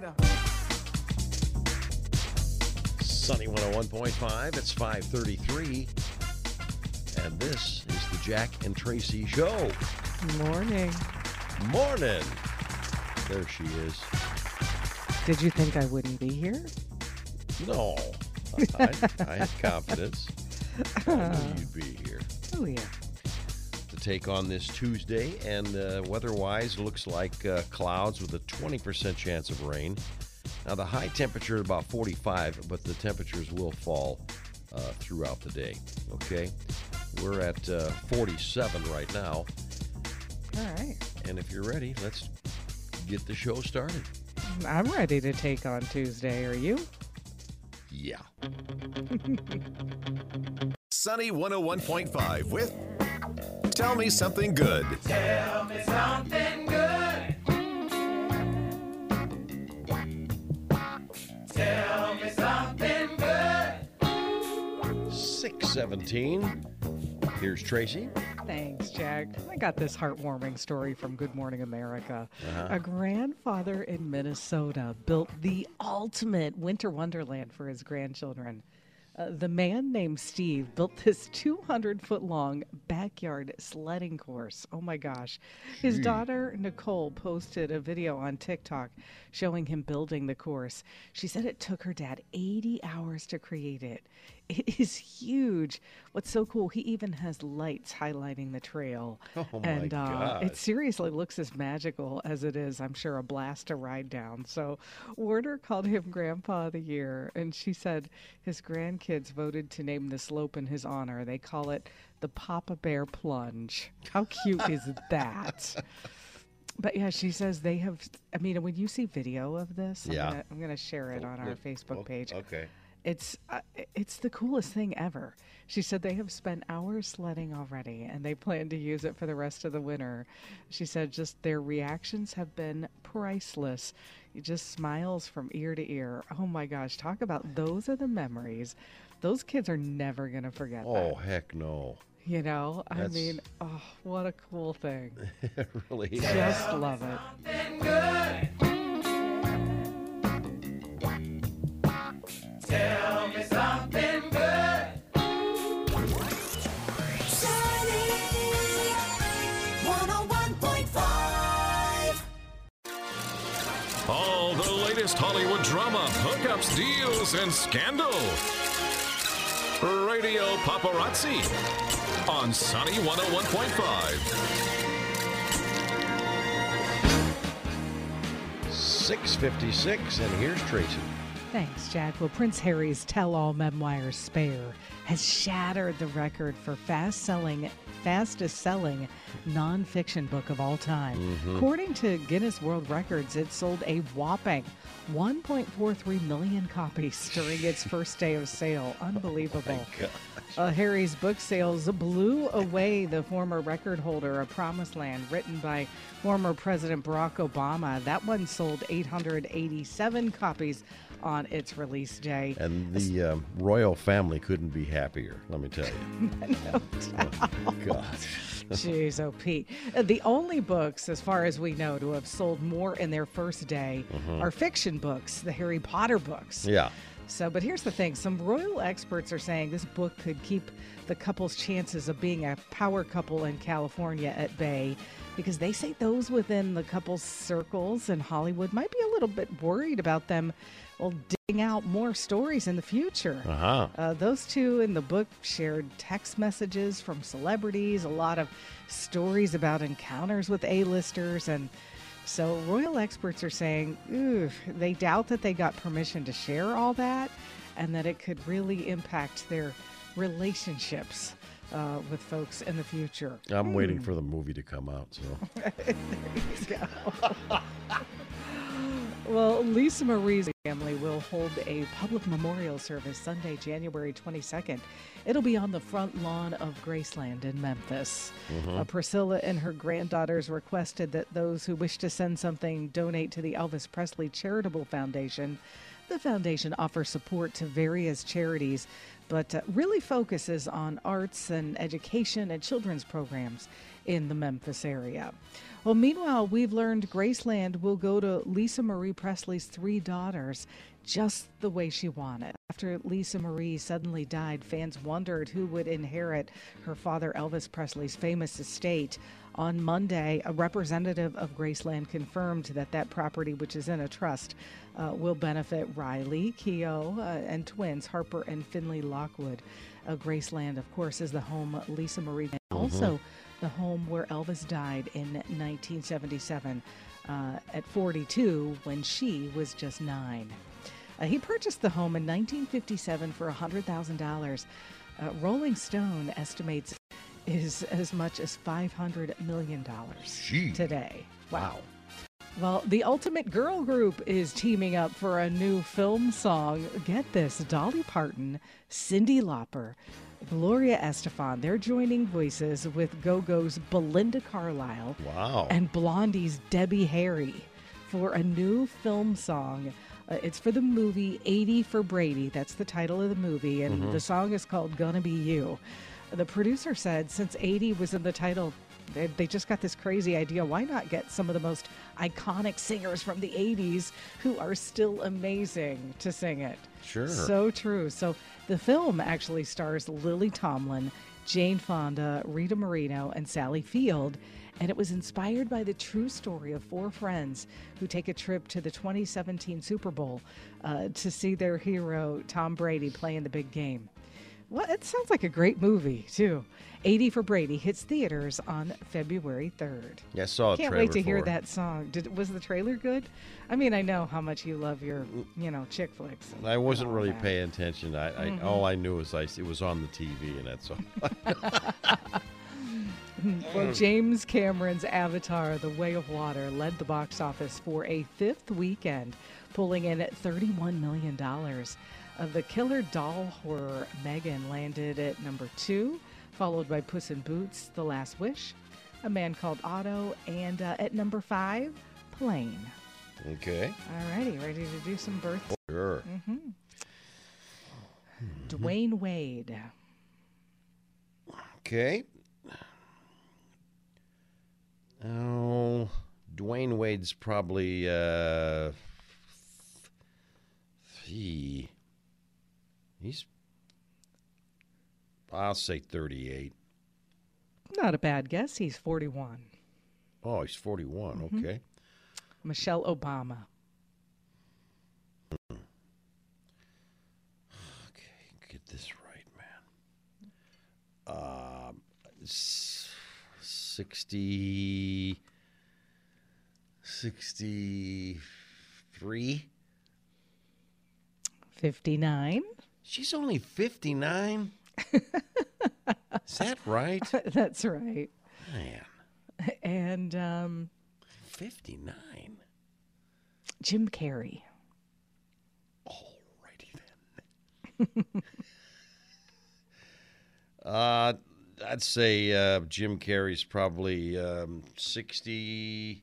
get a. Sunny 101.5. It's 533. And this is the Jack and Tracy Show. Morning. Morning. There she is. Did you think I wouldn't be here? No, I, I had confidence. I knew you'd be here Oh, yeah. To take on this Tuesday. And uh, weather-wise, looks like uh, clouds with a 20% chance of rain. Now, the high temperature is about 45, but the temperatures will fall uh, throughout the day. Okay? We're at uh, 47 right now. All right. And if you're ready, let's get the show started. I'm ready to take on Tuesday. Are you? Yeah. Sunny 101.5 with Tell Me Something Good. Tell me something good. Tell me something good. 617. Here's Tracy. Thanks, Jack. I got this heartwarming story from Good Morning America. Uh-huh. A grandfather in Minnesota built the ultimate winter wonderland for his grandchildren. Uh, the man named Steve built this 200 foot long backyard sledding course. Oh my gosh. His daughter, Nicole, posted a video on TikTok showing him building the course. She said it took her dad 80 hours to create it. It is huge. What's so cool, he even has lights highlighting the trail. Oh my and uh, it seriously looks as magical as it is, I'm sure, a blast to ride down. So Warner called him Grandpa of the Year, and she said his grandkids voted to name the slope in his honor. They call it the Papa Bear Plunge. How cute is that? But yeah, she says they have. I mean, when you see video of this, I'm Yeah. gonna, I'm gonna share it on our Facebook page. Okay. It's uh, it's the coolest thing ever. She said they have spent hours sledding already, and they plan to use it for the rest of the winter. She said just their reactions have been priceless. You just smiles from ear to ear. Oh my gosh, talk about those are the memories. Those kids are never gonna forget Oh, that. heck no. You know, I mean, oh, what a cool thing. It really is. Just love it. Something good. Tell me something good. 101.5. All the latest Hollywood drama, hookups, deals, and scandal. Radio Paparazzi on Sunny 101.5. 656, and here's Tracy. Thanks, Jack. Well, Prince Harry's tell all memoir, Spare, has shattered the record for fast selling, fastest selling nonfiction book of all time. According to Guinness World Records, it sold a whopping 1.43 million copies during its first day of sale. Unbelievable. Uh, Harry's book sales blew away the former record holder of Promised Land, written by former President Barack Obama. That one sold 887 copies on its release day. And the um, royal family couldn't be happier, let me tell you. Oh, gosh. Jeez, oh Pete. Uh, The only books, as far as we know, to have sold more in their first day are fiction books, the Harry Potter books. Yeah. So, but here's the thing some royal experts are saying this book could keep the couple's chances of being a power couple in California at bay because they say those within the couple's circles in Hollywood might be a little bit worried about them, well, digging out more stories in the future. Uh-huh. Uh, those two in the book shared text messages from celebrities, a lot of stories about encounters with A-listers, and so royal experts are saying ooh, they doubt that they got permission to share all that, and that it could really impact their relationships uh, with folks in the future. I'm waiting for the movie to come out, so. Well, Lisa Marie's family will hold a public memorial service Sunday, January 22nd. It'll be on the front lawn of Graceland in Memphis. Uh, Priscilla and her granddaughters requested that those who wish to send something donate to the Elvis Presley Charitable Foundation. The foundation offers support to various charities, but uh, really focuses on arts and education and children's programs in the Memphis area. Well, meanwhile, we've learned Graceland will go to Lisa Marie Presley's three daughters just the way she wanted. After Lisa Marie suddenly died, fans wondered who would inherit her father Elvis Presley's famous estate. On Monday, a representative of Graceland confirmed that that property, which is in a trust, uh, will benefit Riley, Keough, uh, and twins Harper and Finley Lockwood. Uh, Graceland, of course, is the home Lisa Marie, also the home where Elvis died in 1977 uh, at 42 when she was just nine. Uh, he purchased the home in 1957 for $100,000. Uh, Rolling Stone estimates is as much as $500 million Gee. today. Wow. Well, the Ultimate Girl Group is teaming up for a new film song. Get this Dolly Parton, Cyndi Lauper, Gloria Estefan. They're joining voices with Go Go's Belinda Carlisle Wow. and Blondie's Debbie Harry for a new film song. Uh, it's for the movie 80 for Brady. That's the title of the movie, and the song is called Gonna Be You. The producer said since 80 was in the title, they, they just got this crazy idea. Why not get some of the most iconic singers from the 80s who are still amazing to sing it? Sure. So true. So the film actually stars Lily Tomlin, Jane Fonda, Rita Moreno, and Sally Field. And it was inspired by the true story of four friends who take a trip to the 2017 Super Bowl uh, to see their hero, Tom Brady, play in the big game. Well, it sounds like a great movie, too. 80 for Brady hits theaters on February 3rd. Yeah, I saw Can't wait to hear that song. Did was the trailer good? I mean, I know how much you love your, you know, chick flicks. I wasn't really that. paying attention. I, I Mm-hmm. all I knew was I it was on the TV, and that's all. Well, James Cameron's Avatar: The Way of Water led the box office for a fifth weekend, pulling in at $31 million. Uh, the killer doll horror M3GAN landed at number two, followed by Puss in Boots: The Last Wish, A Man Called Otto, and uh, at number five, Plane. okay. Alrighty, ready to do some births? Sure. Mm-hmm. Dwyane Wade. Okay. Oh, Dwyane Wade's probably uh, he. He's. I'll say thirty-eight. Not a bad guess. He's 41. Oh, he's 41. Mm-hmm. Okay. Michelle Obama. Okay, get this right, man. Uh, 60. 63. 59. She's only 59? Is that right? That's right. Man, And um, 59. Jim Carrey. Alrighty then. uh, I'd say uh, Jim Carrey's probably um, 60.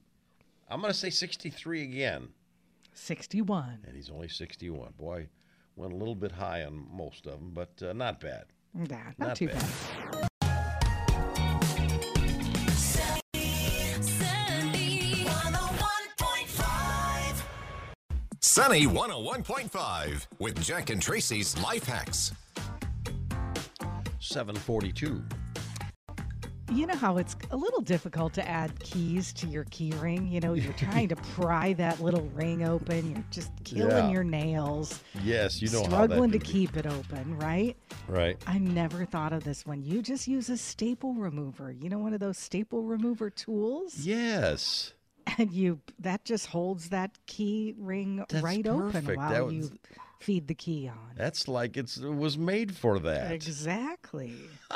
I'm going to say 63 again. 61. And he's only 61. Boy, went a little bit high on most of them, but uh, not bad. Nah, not, Not too bad. bad. Sunny 101.5 with Jack and Tracy's Life Hacks. 742. You know how it's a little difficult to add keys to your key ring? You know, you're trying to pry that little ring open. You're just killing Yeah. your nails, Yes, you know struggling to can keep it open, right? Right. I never thought of this one. You just use a staple remover. You know, one of those staple remover tools? Yes. and you that just holds that key ring That's right open while was- you feed the key on. That's like it's, it was made for that. Exactly.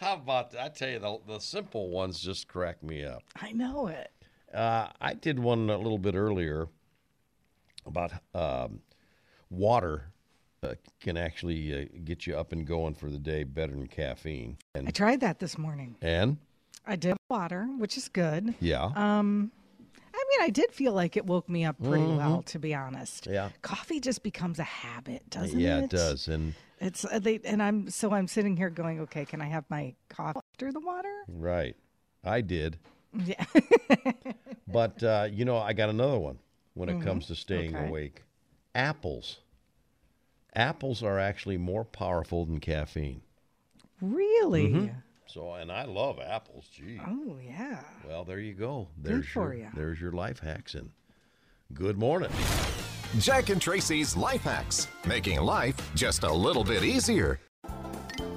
How about that? I tell you, the, the simple ones just crack me up. I know it. Uh, I did one a little bit earlier about um, water uh, can actually uh, get you up and going for the day better than caffeine. I tried that this morning. and I did water, which is good. yeah, Um I mean, I did feel like it woke me up pretty well, to be honest. Mm-hmm. Yeah. Coffee just becomes a habit, doesn't yeah, it? Yeah, it does. And It's uh, they and I'm so I'm sitting here going, okay, can I have my coffee after the water? Right. I did. Yeah. But, uh, you know, I got another one when it comes to staying Okay. awake apples. Apples are actually more powerful than caffeine. really? So, and I love apples. Gee. Oh yeah. Well, there you go. There's for your, ya. There's your life hacks. And good morning. Jack and Tracy's Life Hacks, making life just a little bit easier.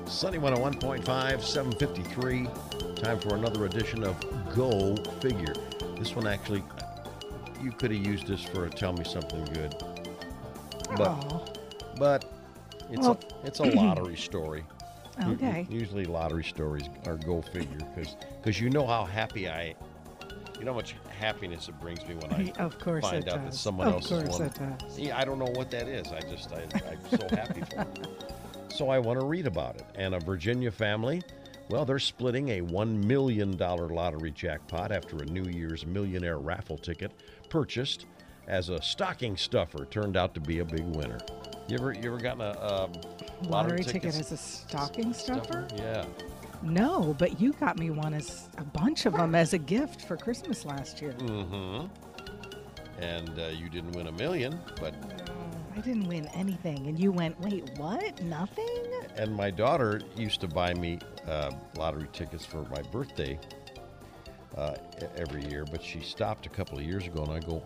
Sunny 101.5, 753. Time for another edition of Go Figure. This one actually, you could have used this for a Tell Me Something Good. But, Oh, but it's, Well- a, it's a lottery story. U- u- okay. Usually lottery stories are Go Figure because you know how happy I, you know how much happiness it brings me when I Of course find out does. that someone of else course has won. it does. I don't know what that is. I just, I, I'm so happy for them. So I want to read about it. And a Virginia family, well, they're splitting a $1 million lottery jackpot after a New Year's millionaire raffle ticket purchased as a stocking stuffer turned out to be a big winner. You ever, you ever gotten a um, Lottery ticket as a stocking stuffer? Yeah. No, but you got me one as a bunch of them as a gift for Christmas last year. Mm-hmm. And uh, you didn't win a million, but I didn't win anything, and you went, wait, what? Nothing? and my daughter used to buy me uh, lottery tickets for my birthday uh, every year, but she stopped a couple of years ago, and I go,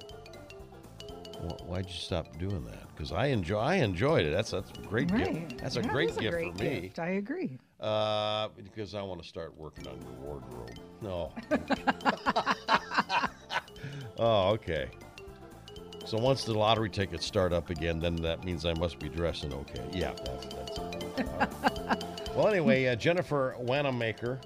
"Why'd you stop doing that?" Because I enjoy, I enjoyed it. That's that's a great Right. gift. That's a great is a gift great for me. gift. I agree. Uh, because I want to start working on your wardrobe. No. oh, okay. So once the lottery tickets start up again, then that means I must be dressing okay. Yeah, that's that's it. All right. well, anyway, uh, Jennifer Wanamaker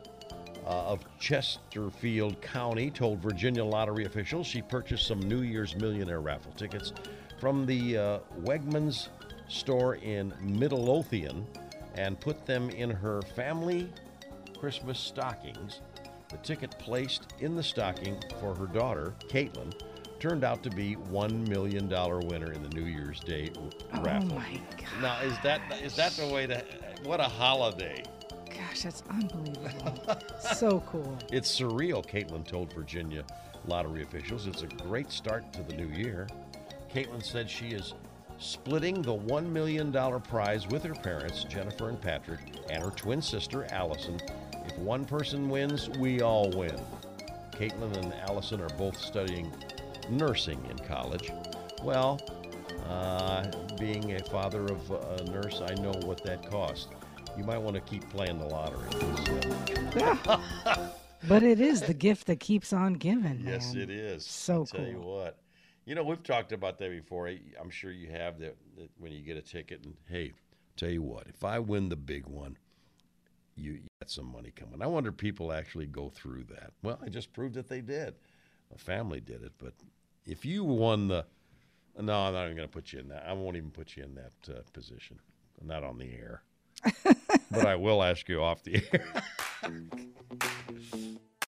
uh, of Chesterfield County told Virginia lottery officials she purchased some New Year's millionaire raffle tickets from the uh, Wegmans store in Midlothian and put them in her family Christmas stockings. The ticket placed in the stocking for her daughter, Caitlin, turned out to be $1 million winner in the New Year's Day raffle. Oh my god. Now, is that is that the way to what a holiday? Gosh, that's unbelievable. so cool. It's surreal, Caitlin told Virginia lottery officials. It's a great start to the new year. Caitlin said she is splitting the $1 million prize with her parents, Jennifer and Patrick, and her twin sister, Allison. If one person wins, we all win. Caitlin and Allison are both studying nursing in college. Well, uh, being a father of a nurse, I know what that costs. You might want to keep playing the lottery. But it is the gift that keeps on giving. Yes, it is. So I'll tell you what. You know, we've talked about that before. I'm sure you have that, that when you get a ticket and hey, tell you what, if I win the big one, you, you got some money coming. I wonder if people actually go through that. Well, I just proved that they did. A family did it, but if you won the no, I'm not even going to put you in that. I won't even put you in that uh, position. Not on the air. but I will ask you off the air.